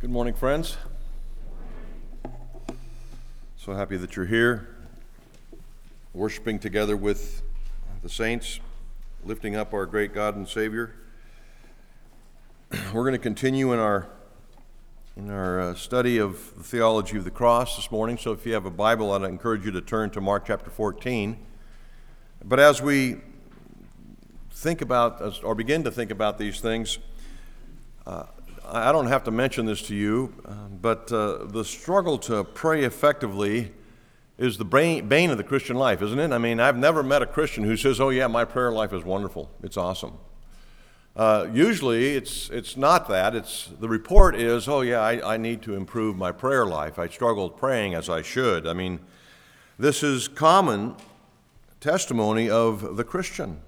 Good morning, friends. So happy that you're here, worshiping together with the saints, lifting up our great God and Savior. We're going to continue in our in our uh, study of the theology of the cross this morning. So if you have a Bible, I'd encourage you to turn to Mark chapter 14. But as we think about or begin to think about these things, uh, I don't have to mention this to you, uh, but uh, the struggle to pray effectively is the bane of the Christian life, isn't it? I mean, I've never met a Christian who says, "Oh yeah, my prayer life is wonderful. It's awesome." Uh, usually, it's it's not that. It's the report is, "Oh yeah, I, I need to improve my prayer life. I struggled praying as I should." I mean, this is common testimony of the Christian.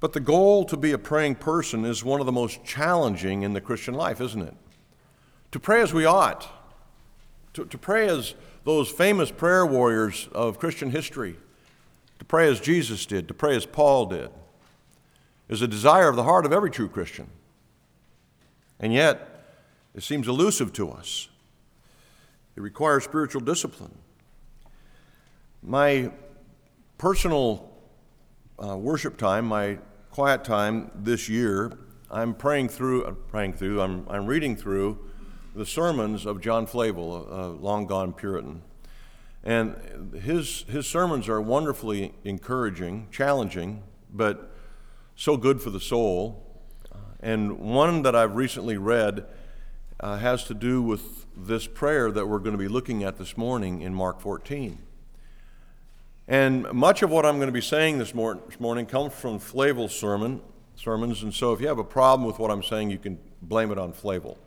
But the goal to be a praying person is one of the most challenging in the Christian life, isn't it? To pray as we ought, to, to pray as those famous prayer warriors of Christian history, to pray as Jesus did, to pray as Paul did, is a desire of the heart of every true Christian. And yet, it seems elusive to us. It requires spiritual discipline. My personal uh, worship time, my quiet time this year, I'm praying through, uh, praying through, I'm, I'm reading through the sermons of John Flavel, a, a long gone Puritan. And his, his sermons are wonderfully encouraging, challenging, but so good for the soul. And one that I've recently read uh, has to do with this prayer that we're going to be looking at this morning in Mark 14. And much of what I'm going to be saying this, mor- this morning comes from Flavel's sermon, sermons. And so if you have a problem with what I'm saying, you can blame it on Flavel.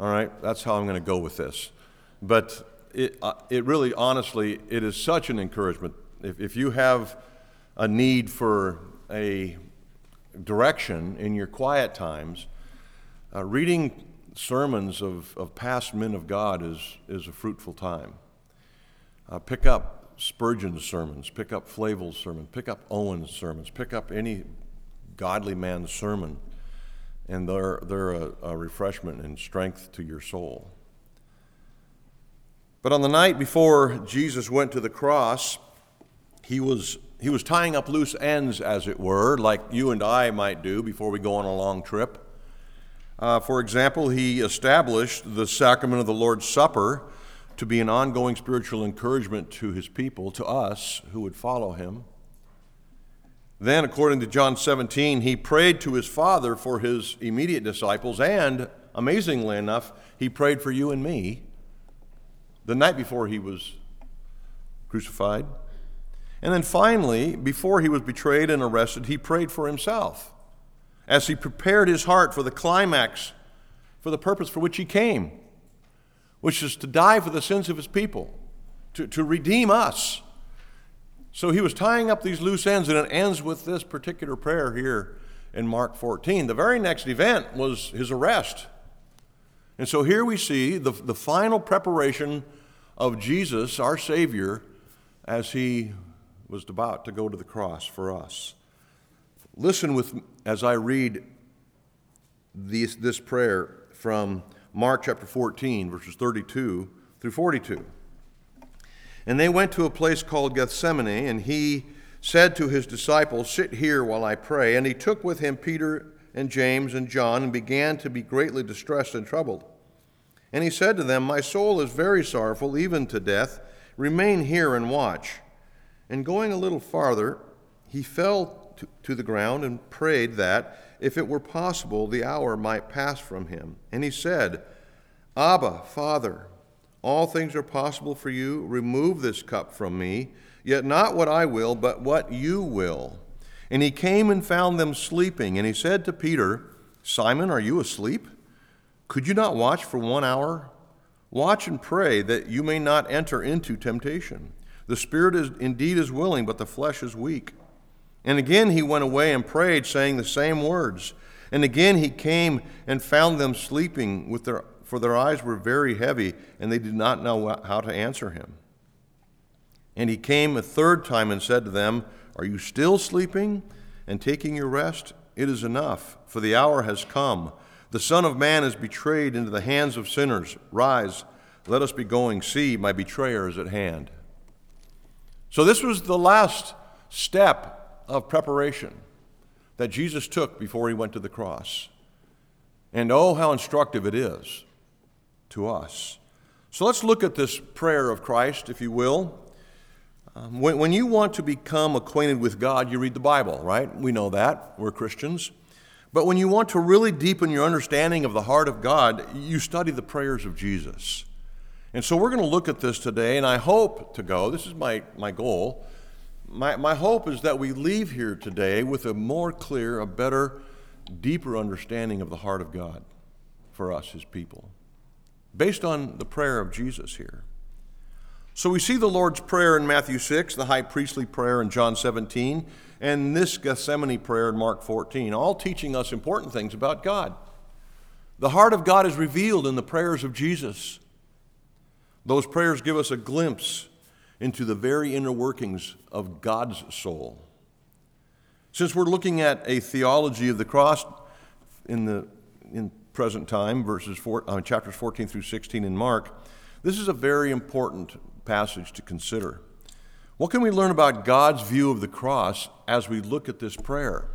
All right? That's how I'm going to go with this. But it, uh, it really, honestly, it is such an encouragement. If, if you have a need for a direction in your quiet times, uh, reading sermons of, of past men of God is, is a fruitful time. Uh, pick up Spurgeon's sermons, pick up Flavel's sermon, pick up Owen's sermons, pick up any godly man's sermon, and they're, they're a, a refreshment and strength to your soul. But on the night before Jesus went to the cross, he was, he was tying up loose ends, as it were, like you and I might do before we go on a long trip. Uh, for example, he established the sacrament of the Lord's Supper to be an ongoing spiritual encouragement to his people, to us who would follow him. Then, according to John 17, he prayed to his Father for his immediate disciples, and amazingly enough, he prayed for you and me the night before he was crucified. And then finally, before he was betrayed and arrested, he prayed for himself as he prepared his heart for the climax, for the purpose for which he came which is to die for the sins of his people, to, to redeem us. So he was tying up these loose ends, and it ends with this particular prayer here in Mark 14. The very next event was his arrest. And so here we see the, the final preparation of Jesus, our Savior, as he was about to go to the cross for us. Listen with as I read these, this prayer from Mark chapter 14, verses 32 through 42. And they went to a place called Gethsemane, and he said to his disciples, Sit here while I pray. And he took with him Peter and James and John and began to be greatly distressed and troubled. And he said to them, My soul is very sorrowful, even to death. Remain here and watch. And going a little farther, he fell to, to the ground and prayed that, if it were possible, the hour might pass from him. And he said, Abba, Father, all things are possible for you. Remove this cup from me, yet not what I will, but what you will. And he came and found them sleeping. And he said to Peter, Simon, are you asleep? Could you not watch for one hour? Watch and pray that you may not enter into temptation. The spirit is indeed is willing, but the flesh is weak. And again he went away and prayed, saying the same words. And again he came and found them sleeping, with their, for their eyes were very heavy, and they did not know how to answer him. And he came a third time and said to them, Are you still sleeping and taking your rest? It is enough, for the hour has come. The Son of Man is betrayed into the hands of sinners. Rise, let us be going. See, my betrayer is at hand. So, this was the last step of preparation that Jesus took before he went to the cross. And oh, how instructive it is to us. So, let's look at this prayer of Christ, if you will. Um, when, when you want to become acquainted with God, you read the Bible, right? We know that. We're Christians. But when you want to really deepen your understanding of the heart of God, you study the prayers of Jesus. And so we're going to look at this today, and I hope to go, this is my, my goal. My, my hope is that we leave here today with a more clear, a better, deeper understanding of the heart of God for us, his people, based on the prayer of Jesus here. So we see the Lord's Prayer in Matthew 6, the high priestly prayer in John 17, and this Gethsemane prayer in Mark 14, all teaching us important things about God. The heart of God is revealed in the prayers of Jesus. Those prayers give us a glimpse into the very inner workings of God's soul. Since we're looking at a theology of the cross in the in present time, verses four, uh, chapters 14 through 16 in Mark, this is a very important passage to consider. What can we learn about God's view of the cross as we look at this prayer?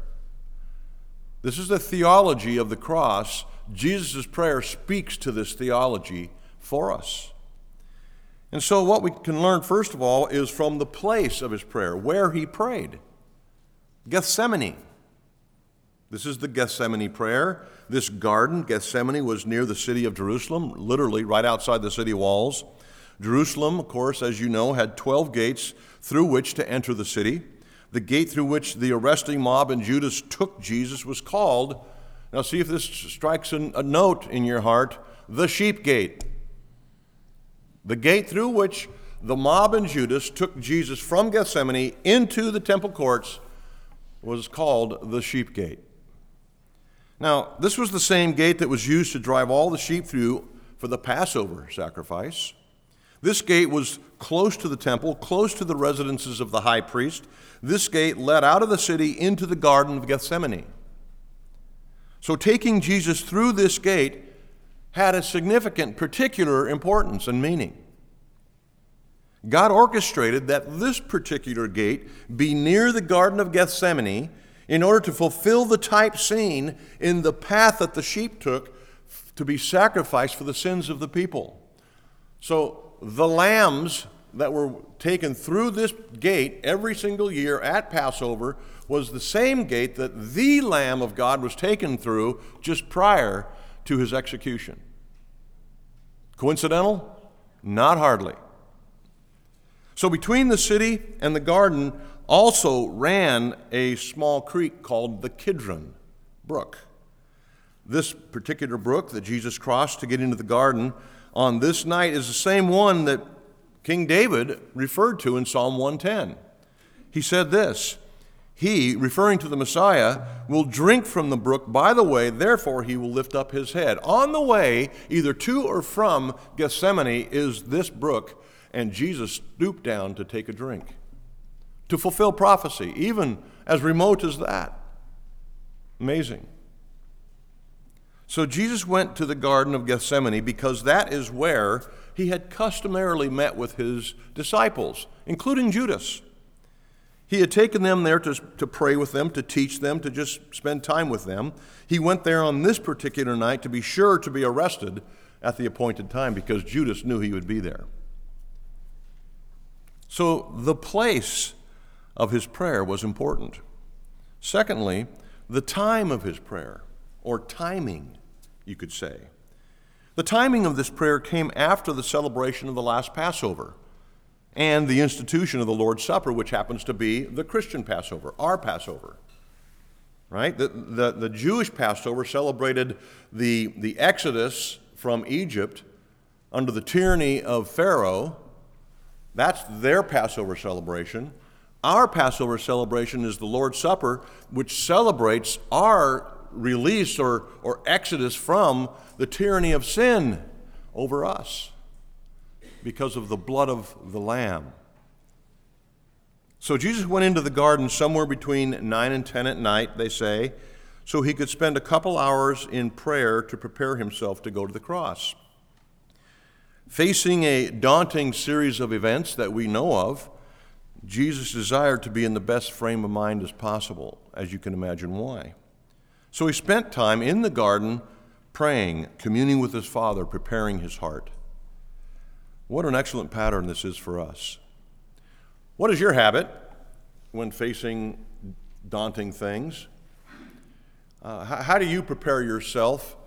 This is the theology of the cross. Jesus' prayer speaks to this theology for us. And so, what we can learn, first of all, is from the place of his prayer, where he prayed Gethsemane. This is the Gethsemane prayer. This garden, Gethsemane, was near the city of Jerusalem, literally right outside the city walls. Jerusalem, of course, as you know, had 12 gates through which to enter the city. The gate through which the arresting mob and Judas took Jesus was called, now see if this strikes a note in your heart, the sheep gate. The gate through which the mob and Judas took Jesus from Gethsemane into the temple courts was called the sheep gate. Now, this was the same gate that was used to drive all the sheep through for the Passover sacrifice. This gate was close to the temple, close to the residences of the high priest. This gate led out of the city into the Garden of Gethsemane. So, taking Jesus through this gate had a significant, particular importance and meaning. God orchestrated that this particular gate be near the Garden of Gethsemane in order to fulfill the type scene in the path that the sheep took to be sacrificed for the sins of the people. So, the lambs that were taken through this gate every single year at Passover was the same gate that the Lamb of God was taken through just prior to his execution. Coincidental? Not hardly. So between the city and the garden also ran a small creek called the Kidron Brook. This particular brook that Jesus crossed to get into the garden on this night is the same one that King David referred to in Psalm 110. He said this He, referring to the Messiah, will drink from the brook by the way, therefore he will lift up his head. On the way, either to or from Gethsemane, is this brook, and Jesus stooped down to take a drink, to fulfill prophecy, even as remote as that. Amazing. So Jesus went to the Garden of Gethsemane because that is where he had customarily met with his disciples, including Judas. He had taken them there to, to pray with them, to teach them, to just spend time with them. He went there on this particular night to be sure to be arrested at the appointed time because Judas knew he would be there. So the place of his prayer was important. Secondly, the time of his prayer, or timing you could say. The timing of this prayer came after the celebration of the last Passover and the institution of the Lord's Supper, which happens to be the Christian Passover, our Passover. Right? The, the, the Jewish Passover celebrated the, the exodus from Egypt under the tyranny of Pharaoh. That's their Passover celebration. Our Passover celebration is the Lord's Supper, which celebrates our release or, or exodus from the tyranny of sin over us because of the blood of the Lamb. So Jesus went into the garden somewhere between 9 and 10 at night, they say, so he could spend a couple hours in prayer to prepare himself to go to the cross. Facing a daunting series of events that we know of, Jesus desired to be in the best frame of mind as possible, as you can imagine why. So he spent time in the garden praying, communing with his Father, preparing his heart. What an excellent pattern this is for us. What is your habit when facing daunting things? Uh, how, how do you prepare yourself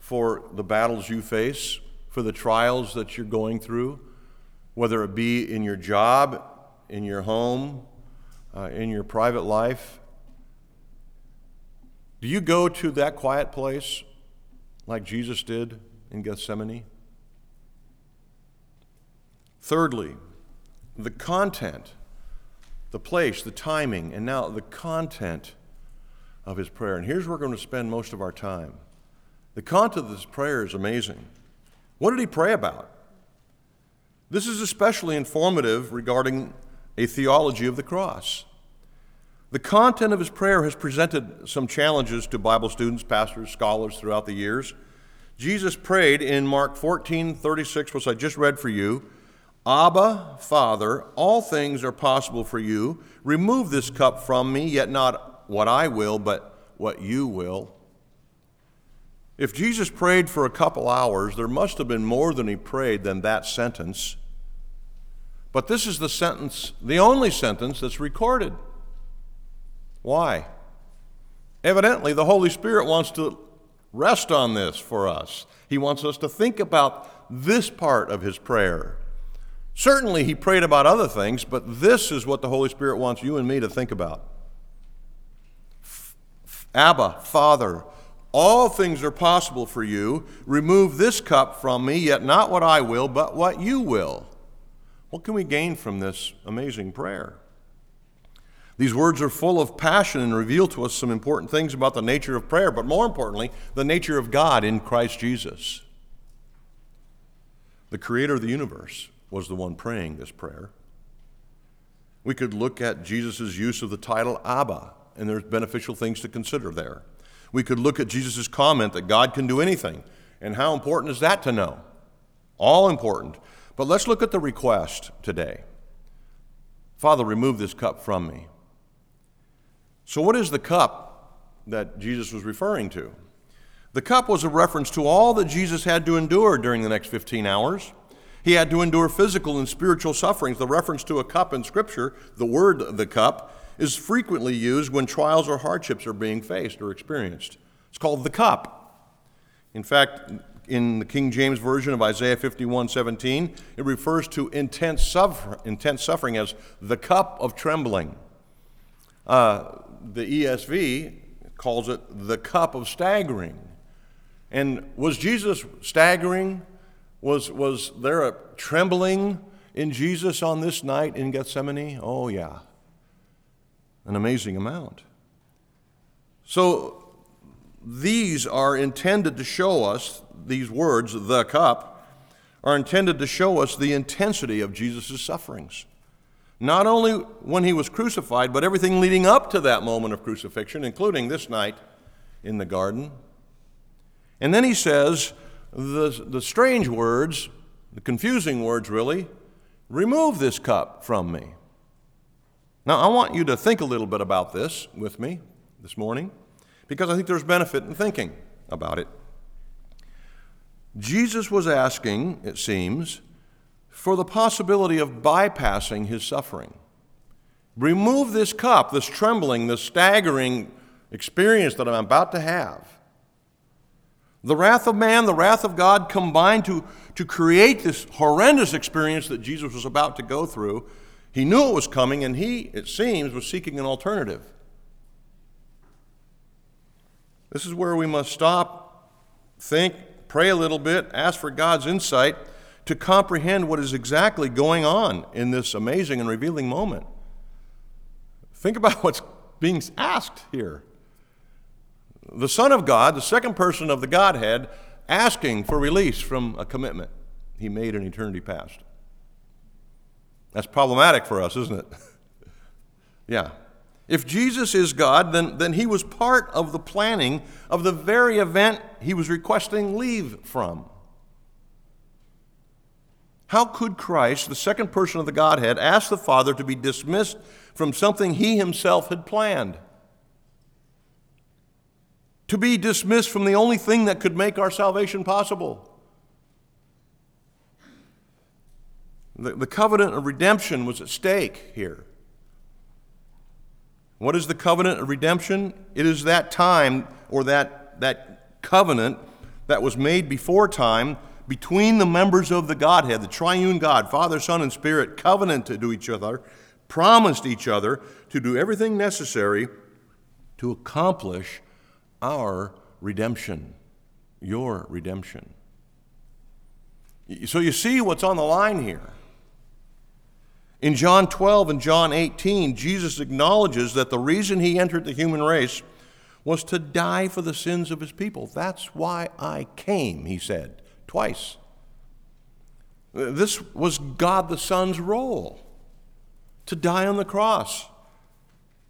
for the battles you face, for the trials that you're going through, whether it be in your job, in your home, uh, in your private life? Do you go to that quiet place like Jesus did in Gethsemane? Thirdly, the content, the place, the timing, and now the content of his prayer. And here's where we're going to spend most of our time. The content of this prayer is amazing. What did he pray about? This is especially informative regarding a theology of the cross. The content of his prayer has presented some challenges to Bible students, pastors, scholars throughout the years. Jesus prayed in Mark 14 36, which I just read for you Abba, Father, all things are possible for you. Remove this cup from me, yet not what I will, but what you will. If Jesus prayed for a couple hours, there must have been more than he prayed than that sentence. But this is the sentence, the only sentence that's recorded. Why? Evidently, the Holy Spirit wants to rest on this for us. He wants us to think about this part of his prayer. Certainly, he prayed about other things, but this is what the Holy Spirit wants you and me to think about. Abba, Father, all things are possible for you. Remove this cup from me, yet not what I will, but what you will. What can we gain from this amazing prayer? These words are full of passion and reveal to us some important things about the nature of prayer, but more importantly, the nature of God in Christ Jesus, the creator of the universe was the one praying this prayer. We could look at Jesus' use of the title Abba, and there's beneficial things to consider there. We could look at Jesus' comment that God can do anything, and how important is that to know? All important. But let's look at the request today Father, remove this cup from me. So, what is the cup that Jesus was referring to? The cup was a reference to all that Jesus had to endure during the next 15 hours. He had to endure physical and spiritual sufferings. The reference to a cup in Scripture, the word the cup, is frequently used when trials or hardships are being faced or experienced. It's called the cup. In fact, in the King James Version of Isaiah 51 17, it refers to intense, suffer, intense suffering as the cup of trembling. Uh, the ESV calls it the cup of staggering. And was Jesus staggering was, was there a trembling in Jesus on this night in Gethsemane? Oh, yeah. An amazing amount. So these are intended to show us, these words, the cup, are intended to show us the intensity of Jesus' sufferings. Not only when he was crucified, but everything leading up to that moment of crucifixion, including this night in the garden. And then he says, the, the strange words, the confusing words really, remove this cup from me. Now, I want you to think a little bit about this with me this morning because I think there's benefit in thinking about it. Jesus was asking, it seems, for the possibility of bypassing his suffering. Remove this cup, this trembling, this staggering experience that I'm about to have. The wrath of man, the wrath of God combined to, to create this horrendous experience that Jesus was about to go through. He knew it was coming, and he, it seems, was seeking an alternative. This is where we must stop, think, pray a little bit, ask for God's insight to comprehend what is exactly going on in this amazing and revealing moment. Think about what's being asked here the Son of God, the second person of the Godhead, asking for release from a commitment he made in eternity past. That's problematic for us, isn't it? yeah. If Jesus is God, then, then he was part of the planning of the very event he was requesting leave from. How could Christ, the second person of the Godhead, ask the Father to be dismissed from something he himself had planned? To be dismissed from the only thing that could make our salvation possible. The, the covenant of redemption was at stake here. What is the covenant of redemption? It is that time or that, that covenant that was made before time between the members of the Godhead, the triune God, Father, Son, and Spirit, covenanted to each other, promised each other to do everything necessary to accomplish our redemption, your redemption. So you see what's on the line here. In John 12 and John 18, Jesus acknowledges that the reason he entered the human race was to die for the sins of his people. That's why I came, he said twice. This was God the Son's role to die on the cross.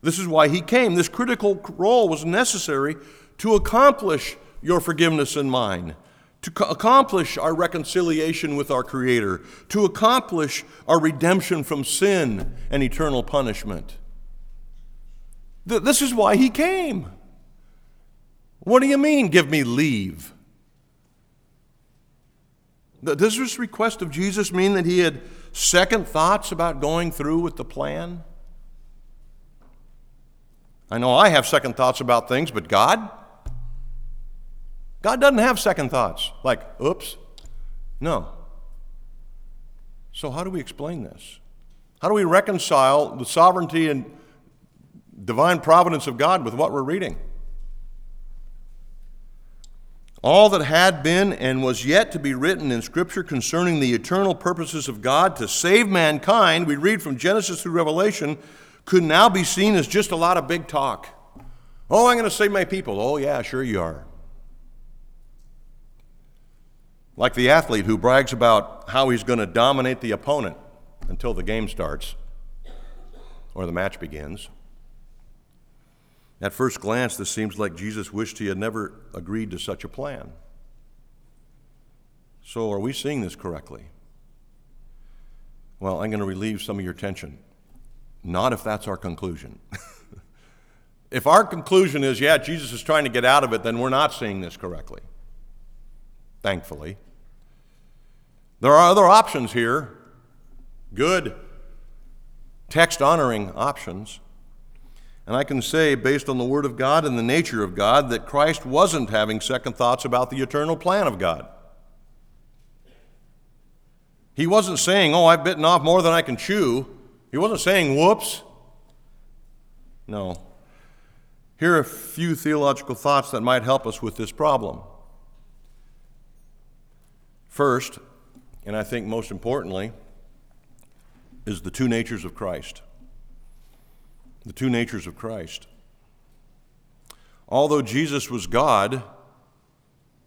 This is why he came. This critical role was necessary to accomplish your forgiveness and mine, to co- accomplish our reconciliation with our Creator, to accomplish our redemption from sin and eternal punishment. Th- this is why he came. What do you mean, give me leave? Does this request of Jesus mean that he had second thoughts about going through with the plan? I know I have second thoughts about things, but God? God doesn't have second thoughts, like, oops. No. So, how do we explain this? How do we reconcile the sovereignty and divine providence of God with what we're reading? All that had been and was yet to be written in Scripture concerning the eternal purposes of God to save mankind, we read from Genesis through Revelation, could now be seen as just a lot of big talk. Oh, I'm going to save my people. Oh, yeah, sure you are. Like the athlete who brags about how he's going to dominate the opponent until the game starts or the match begins. At first glance, this seems like Jesus wished he had never agreed to such a plan. So, are we seeing this correctly? Well, I'm going to relieve some of your tension. Not if that's our conclusion. if our conclusion is, yeah, Jesus is trying to get out of it, then we're not seeing this correctly. Thankfully. There are other options here, good, text honoring options. And I can say, based on the Word of God and the nature of God, that Christ wasn't having second thoughts about the eternal plan of God. He wasn't saying, Oh, I've bitten off more than I can chew. He wasn't saying, Whoops. No. Here are a few theological thoughts that might help us with this problem. First, and I think most importantly, is the two natures of Christ the two natures of Christ. Although Jesus was God,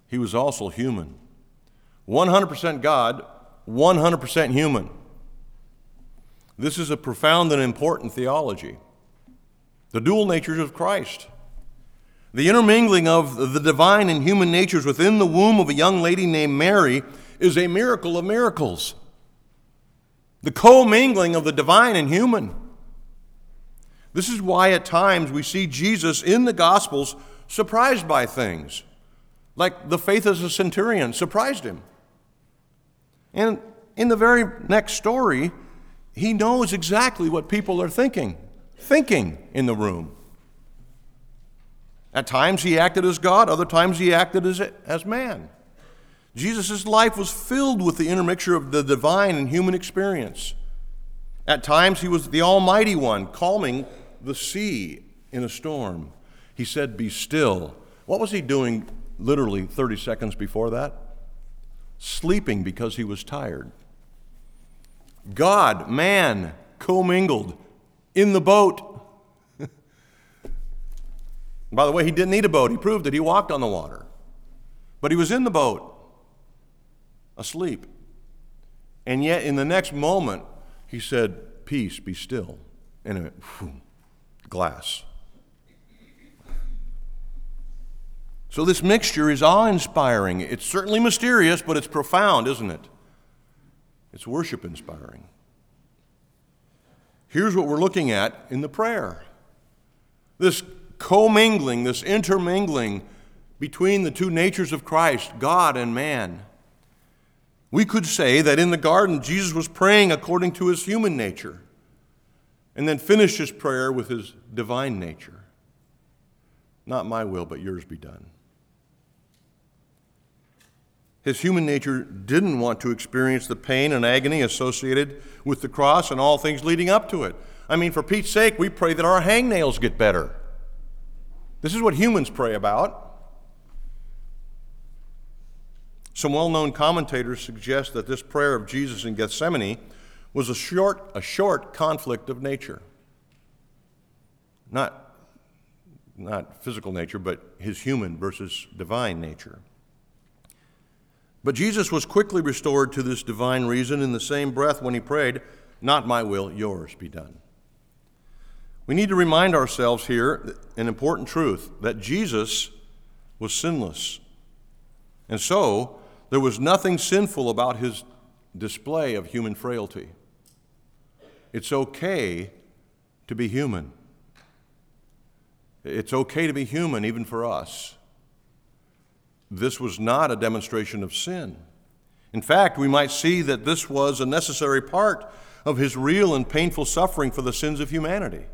he was also human. 100% God, 100% human. This is a profound and important theology. The dual natures of Christ. The intermingling of the divine and human natures within the womb of a young lady named Mary is a miracle of miracles. The co-mingling of the divine and human. This is why at times we see Jesus in the Gospels surprised by things, like the faith of a centurion surprised him. And in the very next story, he knows exactly what people are thinking, thinking in the room. At times he acted as God, other times he acted as, as man. Jesus' life was filled with the intermixture of the divine and human experience. At times he was the Almighty One, calming the sea in a storm. He said, Be still. What was he doing literally 30 seconds before that? Sleeping because he was tired. God, man, commingled in the boat. By the way, he didn't need a boat. He proved that He walked on the water. But he was in the boat, asleep. And yet, in the next moment, he said, Peace, be still. And it went, glass. So, this mixture is awe inspiring. It's certainly mysterious, but it's profound, isn't it? It's worship inspiring. Here's what we're looking at in the prayer this commingling, this intermingling between the two natures of Christ, God and man. We could say that in the garden, Jesus was praying according to his human nature and then finished his prayer with his divine nature. Not my will, but yours be done. His human nature didn't want to experience the pain and agony associated with the cross and all things leading up to it. I mean, for Pete's sake, we pray that our hangnails get better. This is what humans pray about. Some well known commentators suggest that this prayer of Jesus in Gethsemane was a short, a short conflict of nature. Not, not physical nature, but his human versus divine nature. But Jesus was quickly restored to this divine reason in the same breath when he prayed, Not my will, yours be done. We need to remind ourselves here an important truth that Jesus was sinless. And so, there was nothing sinful about his display of human frailty. It's okay to be human. It's okay to be human, even for us this was not a demonstration of sin. In fact, we might see that this was a necessary part of his real and painful suffering for the sins of humanity.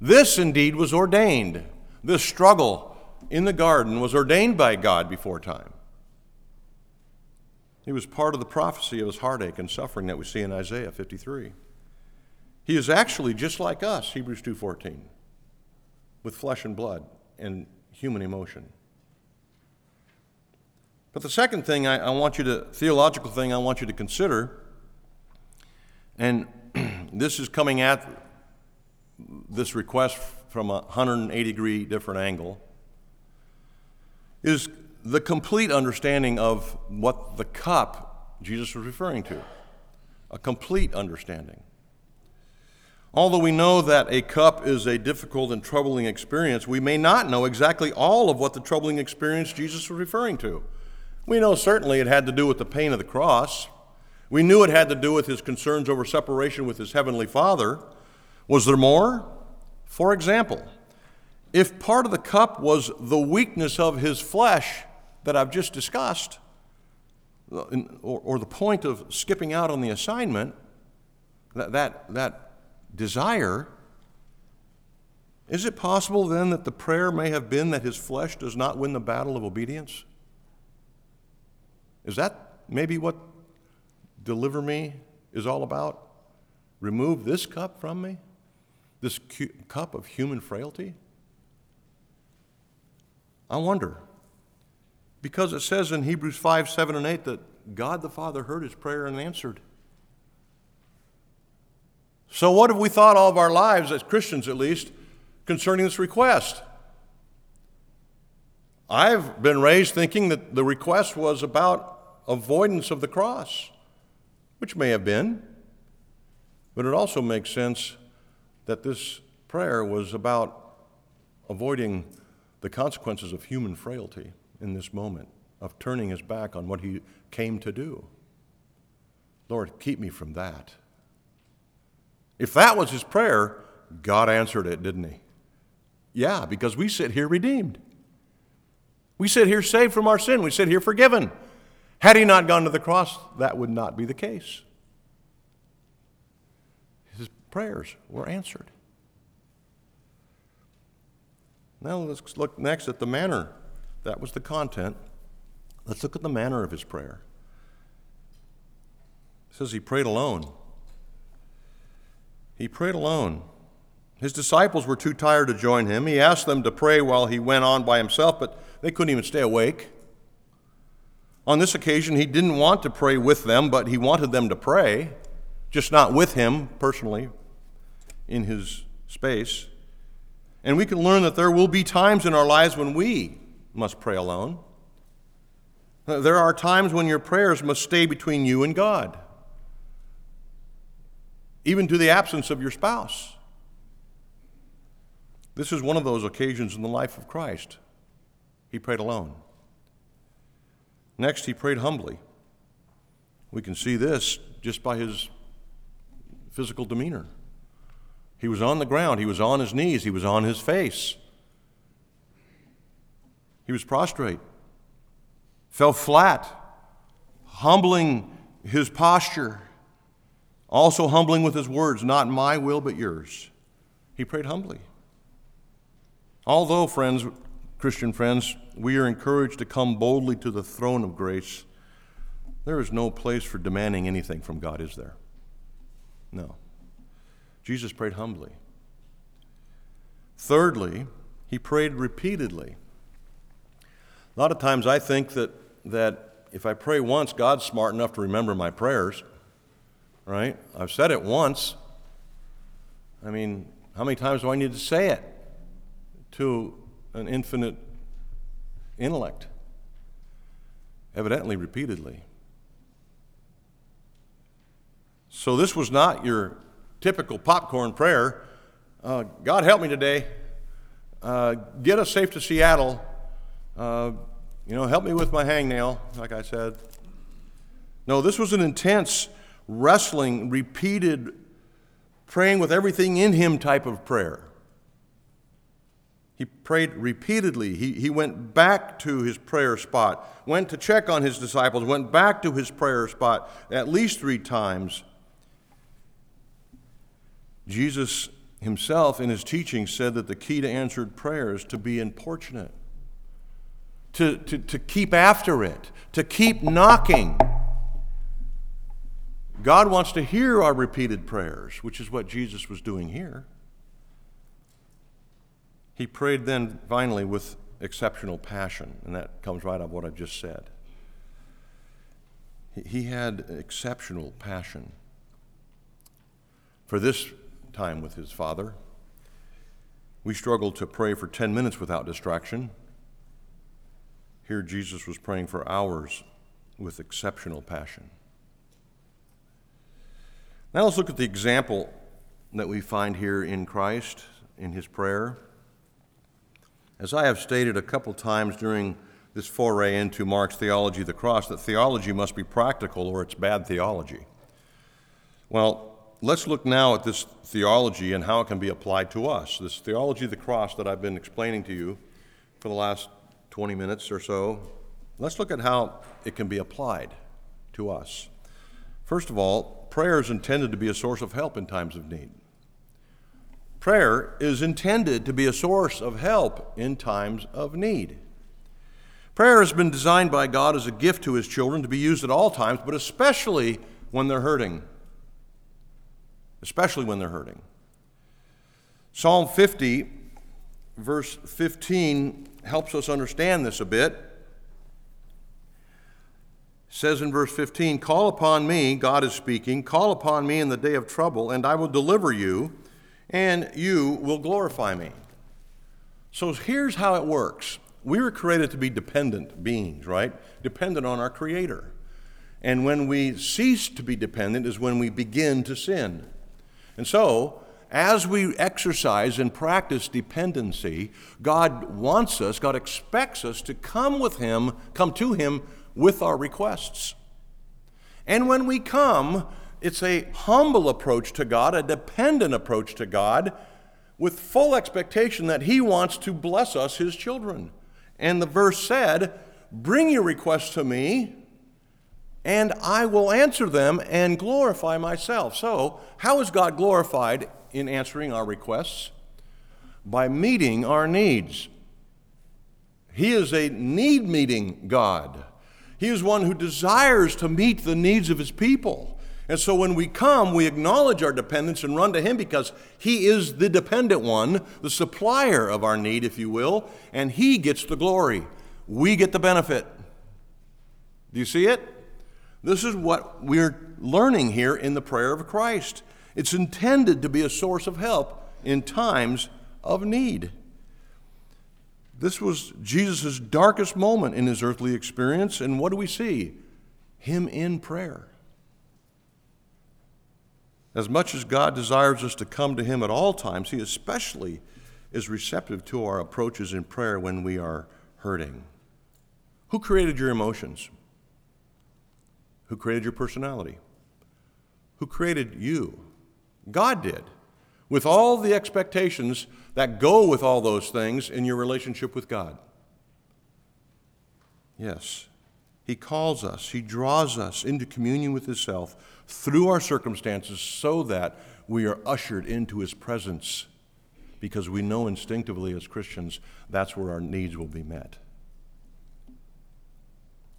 This indeed was ordained. This struggle in the garden was ordained by God before time. He was part of the prophecy of his heartache and suffering that we see in Isaiah 53. He is actually just like us, Hebrews 2:14, with flesh and blood and human emotion. But the second thing I, I want you to, theological thing I want you to consider, and this is coming at this request from a 180 degree different angle, is the complete understanding of what the cup Jesus was referring to. A complete understanding. Although we know that a cup is a difficult and troubling experience, we may not know exactly all of what the troubling experience Jesus was referring to. We know certainly it had to do with the pain of the cross. We knew it had to do with his concerns over separation with his heavenly Father. Was there more? For example, if part of the cup was the weakness of his flesh that I've just discussed, or, the point of skipping out on the assignment, that, that, that desire, is it possible then that the prayer may have been that his flesh does not win the battle of obedience? Is that maybe what deliver me is all about? Remove this cup from me? This cu- cup of human frailty? I wonder. Because it says in Hebrews 5, 7, and 8 that God the Father heard his prayer and answered. So, what have we thought all of our lives, as Christians at least, concerning this request? I've been raised thinking that the request was about avoidance of the cross, which may have been, but it also makes sense that this prayer was about avoiding the consequences of human frailty in this moment, of turning his back on what he came to do. Lord, keep me from that. If that was his prayer, God answered it, didn't he? Yeah, because we sit here redeemed. We sit here saved from our sin. We sit here forgiven. Had he not gone to the cross, that would not be the case. His prayers were answered. Now let's look next at the manner. That was the content. Let's look at the manner of his prayer. It says he prayed alone. He prayed alone. His disciples were too tired to join him. He asked them to pray while he went on by himself, but they couldn't even stay awake. On this occasion, he didn't want to pray with them, but he wanted them to pray, just not with him personally in his space. And we can learn that there will be times in our lives when we must pray alone. There are times when your prayers must stay between you and God, even to the absence of your spouse. This is one of those occasions in the life of Christ. He prayed alone. Next, he prayed humbly. We can see this just by his physical demeanor. He was on the ground, he was on his knees, he was on his face. He was prostrate, fell flat, humbling his posture, also humbling with his words, Not my will, but yours. He prayed humbly. Although, friends, Christian friends, we are encouraged to come boldly to the throne of grace, there is no place for demanding anything from God, is there? No. Jesus prayed humbly. Thirdly, he prayed repeatedly. A lot of times I think that, that if I pray once, God's smart enough to remember my prayers, right? I've said it once. I mean, how many times do I need to say it to an infinite intellect? Evidently, repeatedly. So, this was not your typical popcorn prayer uh, God help me today. Uh, get us safe to Seattle. Uh, you know, help me with my hangnail, like I said. No, this was an intense, wrestling, repeated, praying with everything in him type of prayer. He prayed repeatedly. He, he went back to his prayer spot, went to check on his disciples, went back to his prayer spot at least three times. Jesus himself, in his teaching, said that the key to answered prayer is to be importunate to, to, to keep after it, to keep knocking. God wants to hear our repeated prayers, which is what Jesus was doing here. He prayed then finally with exceptional passion, and that comes right out of what I've just said. He had exceptional passion for this time with his Father. We struggle to pray for 10 minutes without distraction. Here, Jesus was praying for hours with exceptional passion. Now, let's look at the example that we find here in Christ in his prayer. As I have stated a couple times during this foray into Mark's theology of the cross, that theology must be practical or it's bad theology. Well, let's look now at this theology and how it can be applied to us. This theology of the cross that I've been explaining to you for the last 20 minutes or so, let's look at how it can be applied to us. First of all, prayer is intended to be a source of help in times of need. Prayer is intended to be a source of help in times of need. Prayer has been designed by God as a gift to His children to be used at all times, but especially when they're hurting. Especially when they're hurting. Psalm 50, verse 15, helps us understand this a bit. It says in verse 15, Call upon me, God is speaking, call upon me in the day of trouble, and I will deliver you, and you will glorify me. So here's how it works. We were created to be dependent beings, right? Dependent on our Creator. And when we cease to be dependent is when we begin to sin. And so, as we exercise and practice dependency, God wants us, God expects us to come with Him, come to Him with our requests. And when we come, it's a humble approach to God, a dependent approach to God, with full expectation that He wants to bless us, His children. And the verse said, Bring your requests to me, and I will answer them and glorify myself. So, how is God glorified in answering our requests? By meeting our needs. He is a need meeting God. He is one who desires to meet the needs of his people. And so when we come, we acknowledge our dependence and run to him because he is the dependent one, the supplier of our need, if you will, and he gets the glory. We get the benefit. Do you see it? This is what we're learning here in the prayer of Christ. It's intended to be a source of help in times of need. This was Jesus' darkest moment in his earthly experience, and what do we see? Him in prayer. As much as God desires us to come to Him at all times, He especially is receptive to our approaches in prayer when we are hurting. Who created your emotions? Who created your personality? Who created you? God did, with all the expectations that go with all those things in your relationship with God. Yes, He calls us, He draws us into communion with Himself through our circumstances so that we are ushered into His presence because we know instinctively as Christians that's where our needs will be met.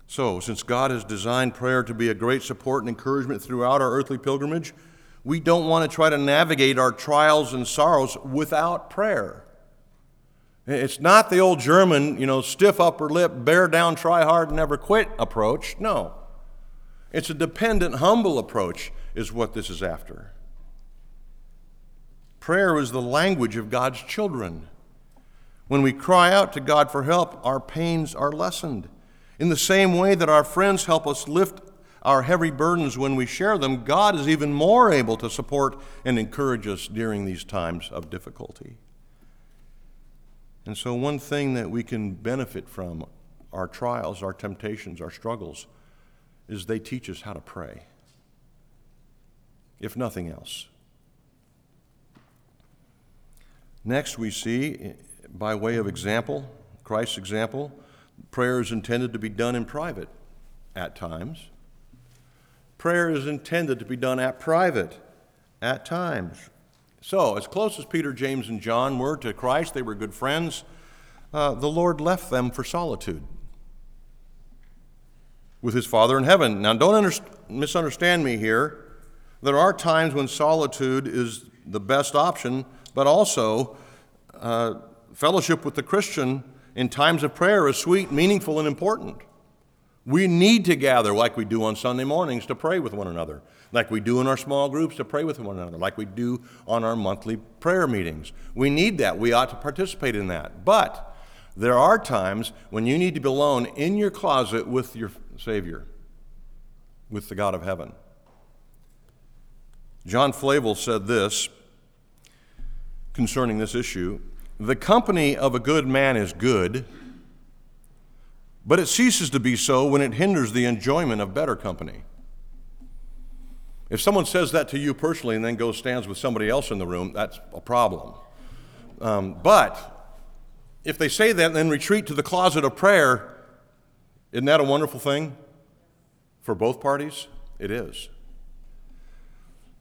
So, since God has designed prayer to be a great support and encouragement throughout our earthly pilgrimage, we don't want to try to navigate our trials and sorrows without prayer. It's not the old German, you know, stiff upper lip, bear down, try hard, never quit approach. No. It's a dependent, humble approach, is what this is after. Prayer is the language of God's children. When we cry out to God for help, our pains are lessened. In the same way that our friends help us lift our heavy burdens when we share them, God is even more able to support and encourage us during these times of difficulty. And so, one thing that we can benefit from our trials, our temptations, our struggles, is they teach us how to pray, if nothing else. Next, we see, eh, by way of example, Christ's example, Prayer is intended to be done in private at times. Prayer is intended to be done at private at times. So, as close as Peter, James, and John were to Christ, they were good friends. Uh, the Lord left them for solitude with his Father in heaven. Now, don't under- misunderstand me here. There are times when solitude is the best option, but also uh, fellowship with the Christian in times of prayer is sweet, meaningful, and important. We need to gather like we do on Sunday mornings to pray with one another, like we do in our small groups to pray with one another, like we do on our monthly prayer meetings. We need that. We ought to participate in that. But there are times when you need to be alone in your closet with your Savior, with the God of heaven. John Flavel said this concerning this issue the company of a good man is good, but it ceases to be so when it hinders the enjoyment of better company. If someone says that to you personally and then goes stands with somebody else in the room, that's a problem. Um, but if they say that and then retreat to the closet of prayer, isn't that a wonderful thing for both parties? It is.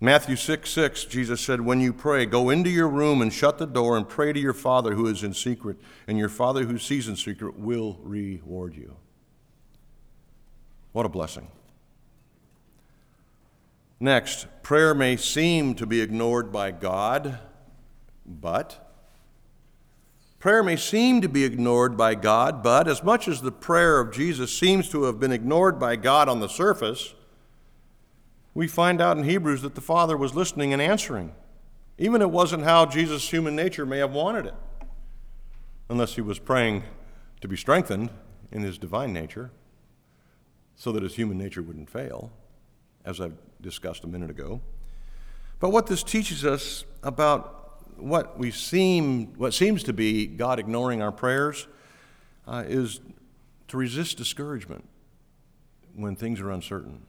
Matthew 6 6, Jesus said, When you pray, go into your room and shut the door and pray to your Father who is in secret, and your Father who sees in secret will reward you. What a blessing. Next, prayer may seem to be ignored by God, but prayer may seem to be ignored by God, but as much as the prayer of Jesus seems to have been ignored by God on the surface, we find out in Hebrews that the Father was listening and answering. Even it wasn't how Jesus' human nature may have wanted it, unless he was praying to be strengthened in his divine nature so that his human nature wouldn't fail, as I've discussed a minute ago. But what this teaches us about what we seem, what seems to be God ignoring our prayers, uh, is to resist discouragement when things are uncertain.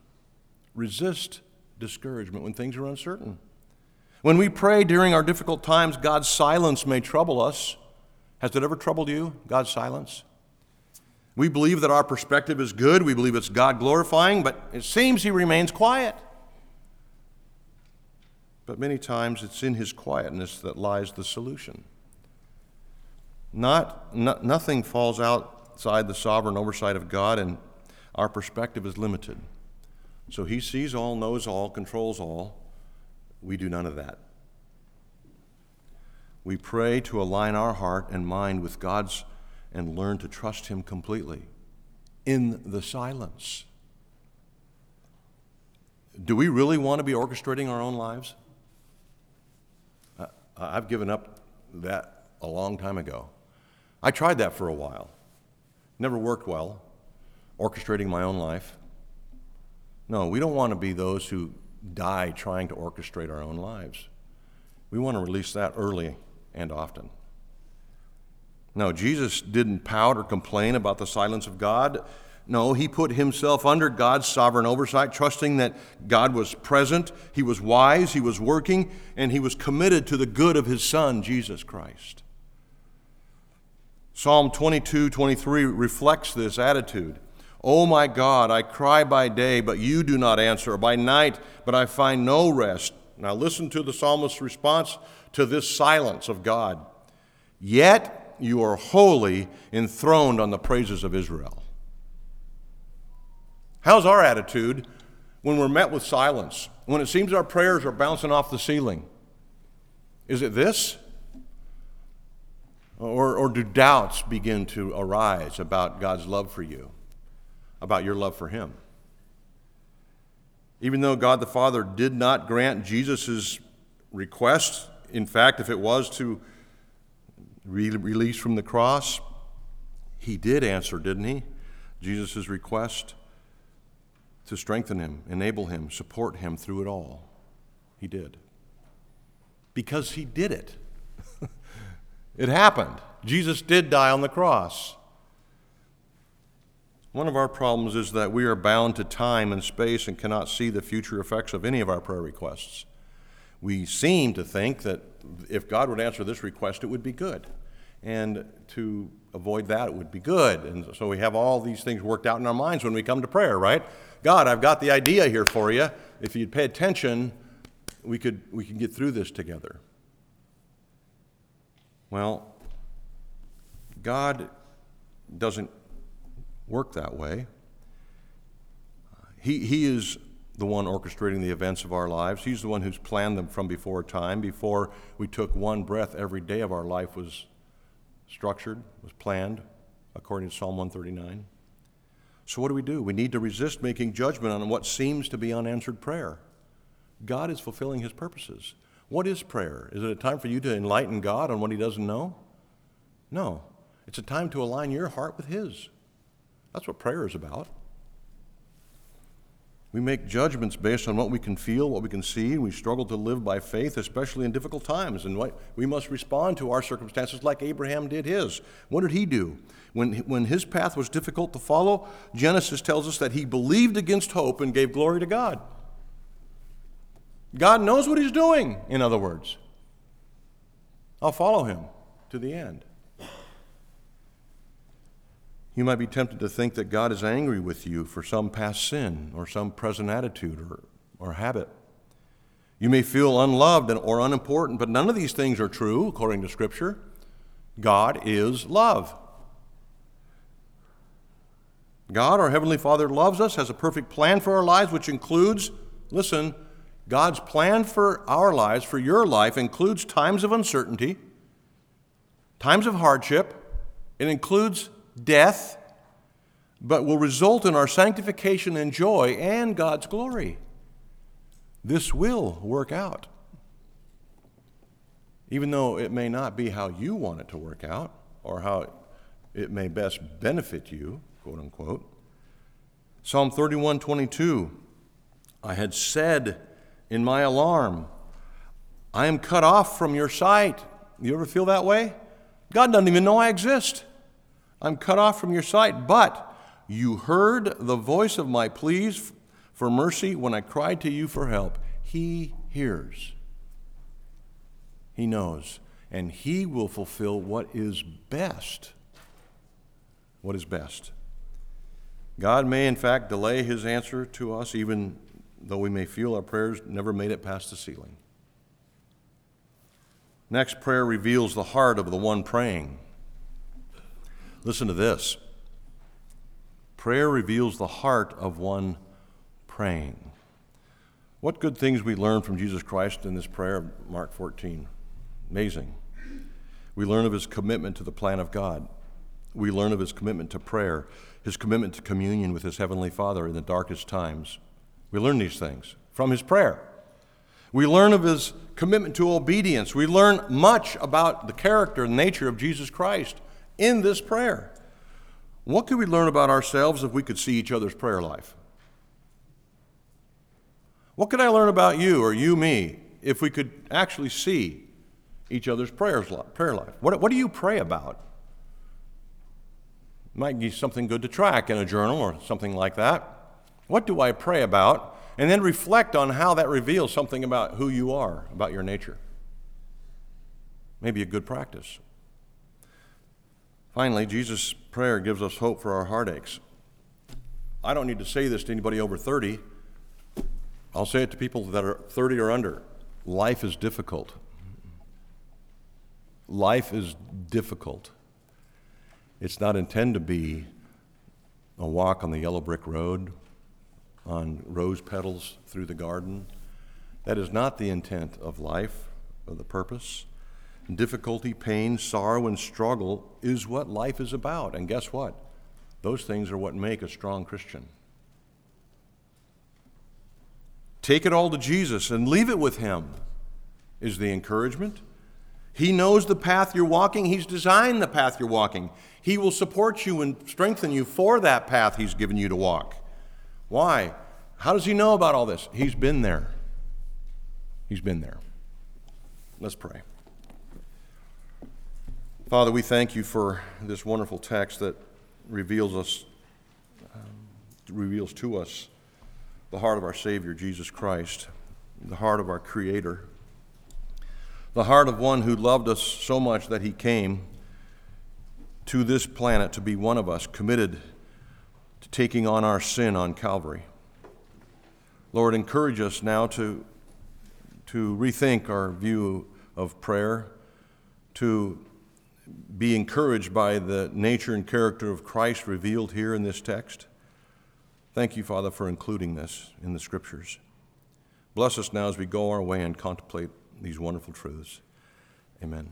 Resist discouragement when things are uncertain. When we pray during our difficult times, God's silence may trouble us. Has it ever troubled you, God's silence? We believe that our perspective is good, we believe it's God glorifying, but it seems He remains quiet. But many times it's in His quietness that lies the solution. Not, not, nothing falls outside the sovereign oversight of God, and our perspective is limited. So he sees all, knows all, controls all. We do none of that. We pray to align our heart and mind with God's and learn to trust Him completely in the silence. Do we really want to be orchestrating our own lives? I've given up that a long time ago. I tried that for a while. Never worked well, orchestrating my own life. No, we don't want to be those who die trying to orchestrate our own lives. We want to release that early and often. No, Jesus didn't pout or complain about the silence of God. No, he put himself under God's sovereign oversight, trusting that God was present, he was wise, he was working, and he was committed to the good of his Son, Jesus Christ. Psalm 22 23 reflects this attitude. Oh my God, I cry by day, but you do not answer, by night, but I find no rest. Now listen to the psalmist's response to this silence of God. Yet you are holy enthroned on the praises of Israel. How's our attitude when we're met with silence? When it seems our prayers are bouncing off the ceiling? Is it this? Or, or do doubts begin to arise about God's love for you, about your love for Him? Even though God the Father did not grant Jesus' request, in fact, if it was to re- release from the cross, He did answer, didn't He? Jesus' request to strengthen him, enable him, support him through it all. He did. Because he did it. it happened. Jesus did die on the cross. One of our problems is that we are bound to time and space and cannot see the future effects of any of our prayer requests. We seem to think that if God would answer this request, it would be good. And to avoid that, it would be good. And so we have all these things worked out in our minds when we come to prayer, right? God, I've got the idea here for you. If you'd pay attention, we could, we could get through this together. Well, God doesn't work that way. He, he is the one orchestrating the events of our lives. He's the one who's planned them from before time. Before we took one breath, every day of our life was structured, was planned, according to Psalm 139. So, what do we do? We need to resist making judgment on what seems to be unanswered prayer. God is fulfilling his purposes. What is prayer? Is it a time for you to enlighten God on what he doesn't know? No. It's a time to align your heart with his. That's what prayer is about. We make judgments based on what we can feel, what we can see. We struggle to live by faith, especially in difficult times. And we must respond to our circumstances like Abraham did his. What did he do? When, when his path was difficult to follow, Genesis tells us that he believed against hope and gave glory to God. God knows what he's doing, in other words. I'll follow him to the end. You might be tempted to think that God is angry with you for some past sin or some present attitude or, or habit. You may feel unloved and, or unimportant, but none of these things are true according to Scripture. God is love. God, our Heavenly Father, loves us, has a perfect plan for our lives, which includes, listen, God's plan for our lives, for your life, includes times of uncertainty, times of hardship, it includes death, but will result in our sanctification and joy and God's glory. This will work out. Even though it may not be how you want it to work out or how it may best benefit you, quote unquote. Psalm 31 22. I had said in my alarm, I am cut off from your sight. You ever feel that way? God doesn't even know I exist. I'm cut off from your sight, but you heard the voice of my pleas for mercy when I cried to you for help. He hears, He knows, and He will fulfill what is best. What is best? God may, in fact, delay His answer to us, even though we may feel our prayers never made it past the ceiling. Next, prayer reveals the heart of the one praying. Listen to this prayer reveals the heart of one praying. What good things we learn from Jesus Christ in this prayer of Mark 14. Amazing. We learn of his commitment to the plan of God. We learn of his commitment to prayer, his commitment to communion with his heavenly Father in the darkest times. We learn these things from his prayer. We learn of his commitment to obedience. We learn much about the character and nature of Jesus Christ in this prayer. What could we learn about ourselves if we could see each other's prayer life? What could I learn about you or you me if we could actually see each other's prayers, prayer life? What, what do you pray about? Might be something good to track in a journal or something like that. What do I pray about? And then reflect on how that reveals something about who you are, about your nature. Maybe a good practice. Finally, Jesus' prayer gives us hope for our heartaches. I don't need to say this to anybody over 30. I'll say it to people that are 30 or under. Life is difficult. Life is difficult. It's not intended to be a walk on the yellow brick road, on rose petals through the garden. That is not the intent of life or the purpose. Difficulty, pain, sorrow, and struggle is what life is about. And guess what? Those things are what make a strong Christian. Take it all to Jesus and leave it with Him, is the encouragement. He knows the path you're walking. He's designed the path you're walking. He will support you and strengthen you for that path He's given you to walk. Why? How does He know about all this? He's been there. He's been there. Let's pray. Father, we thank you for this wonderful text that reveals us, um, reveals to us the heart of our Savior, Jesus Christ, the heart of our Creator, the heart of one who loved us so much that he came to this planet to be one of us, committed to taking on our sin on Calvary. Lord, encourage us now to, to rethink our view of prayer, to be encouraged by the nature and character of Christ revealed here in this text. Thank you, Father, for including this in the Scriptures. Bless us now as we go our way and contemplate these wonderful truths. Amen.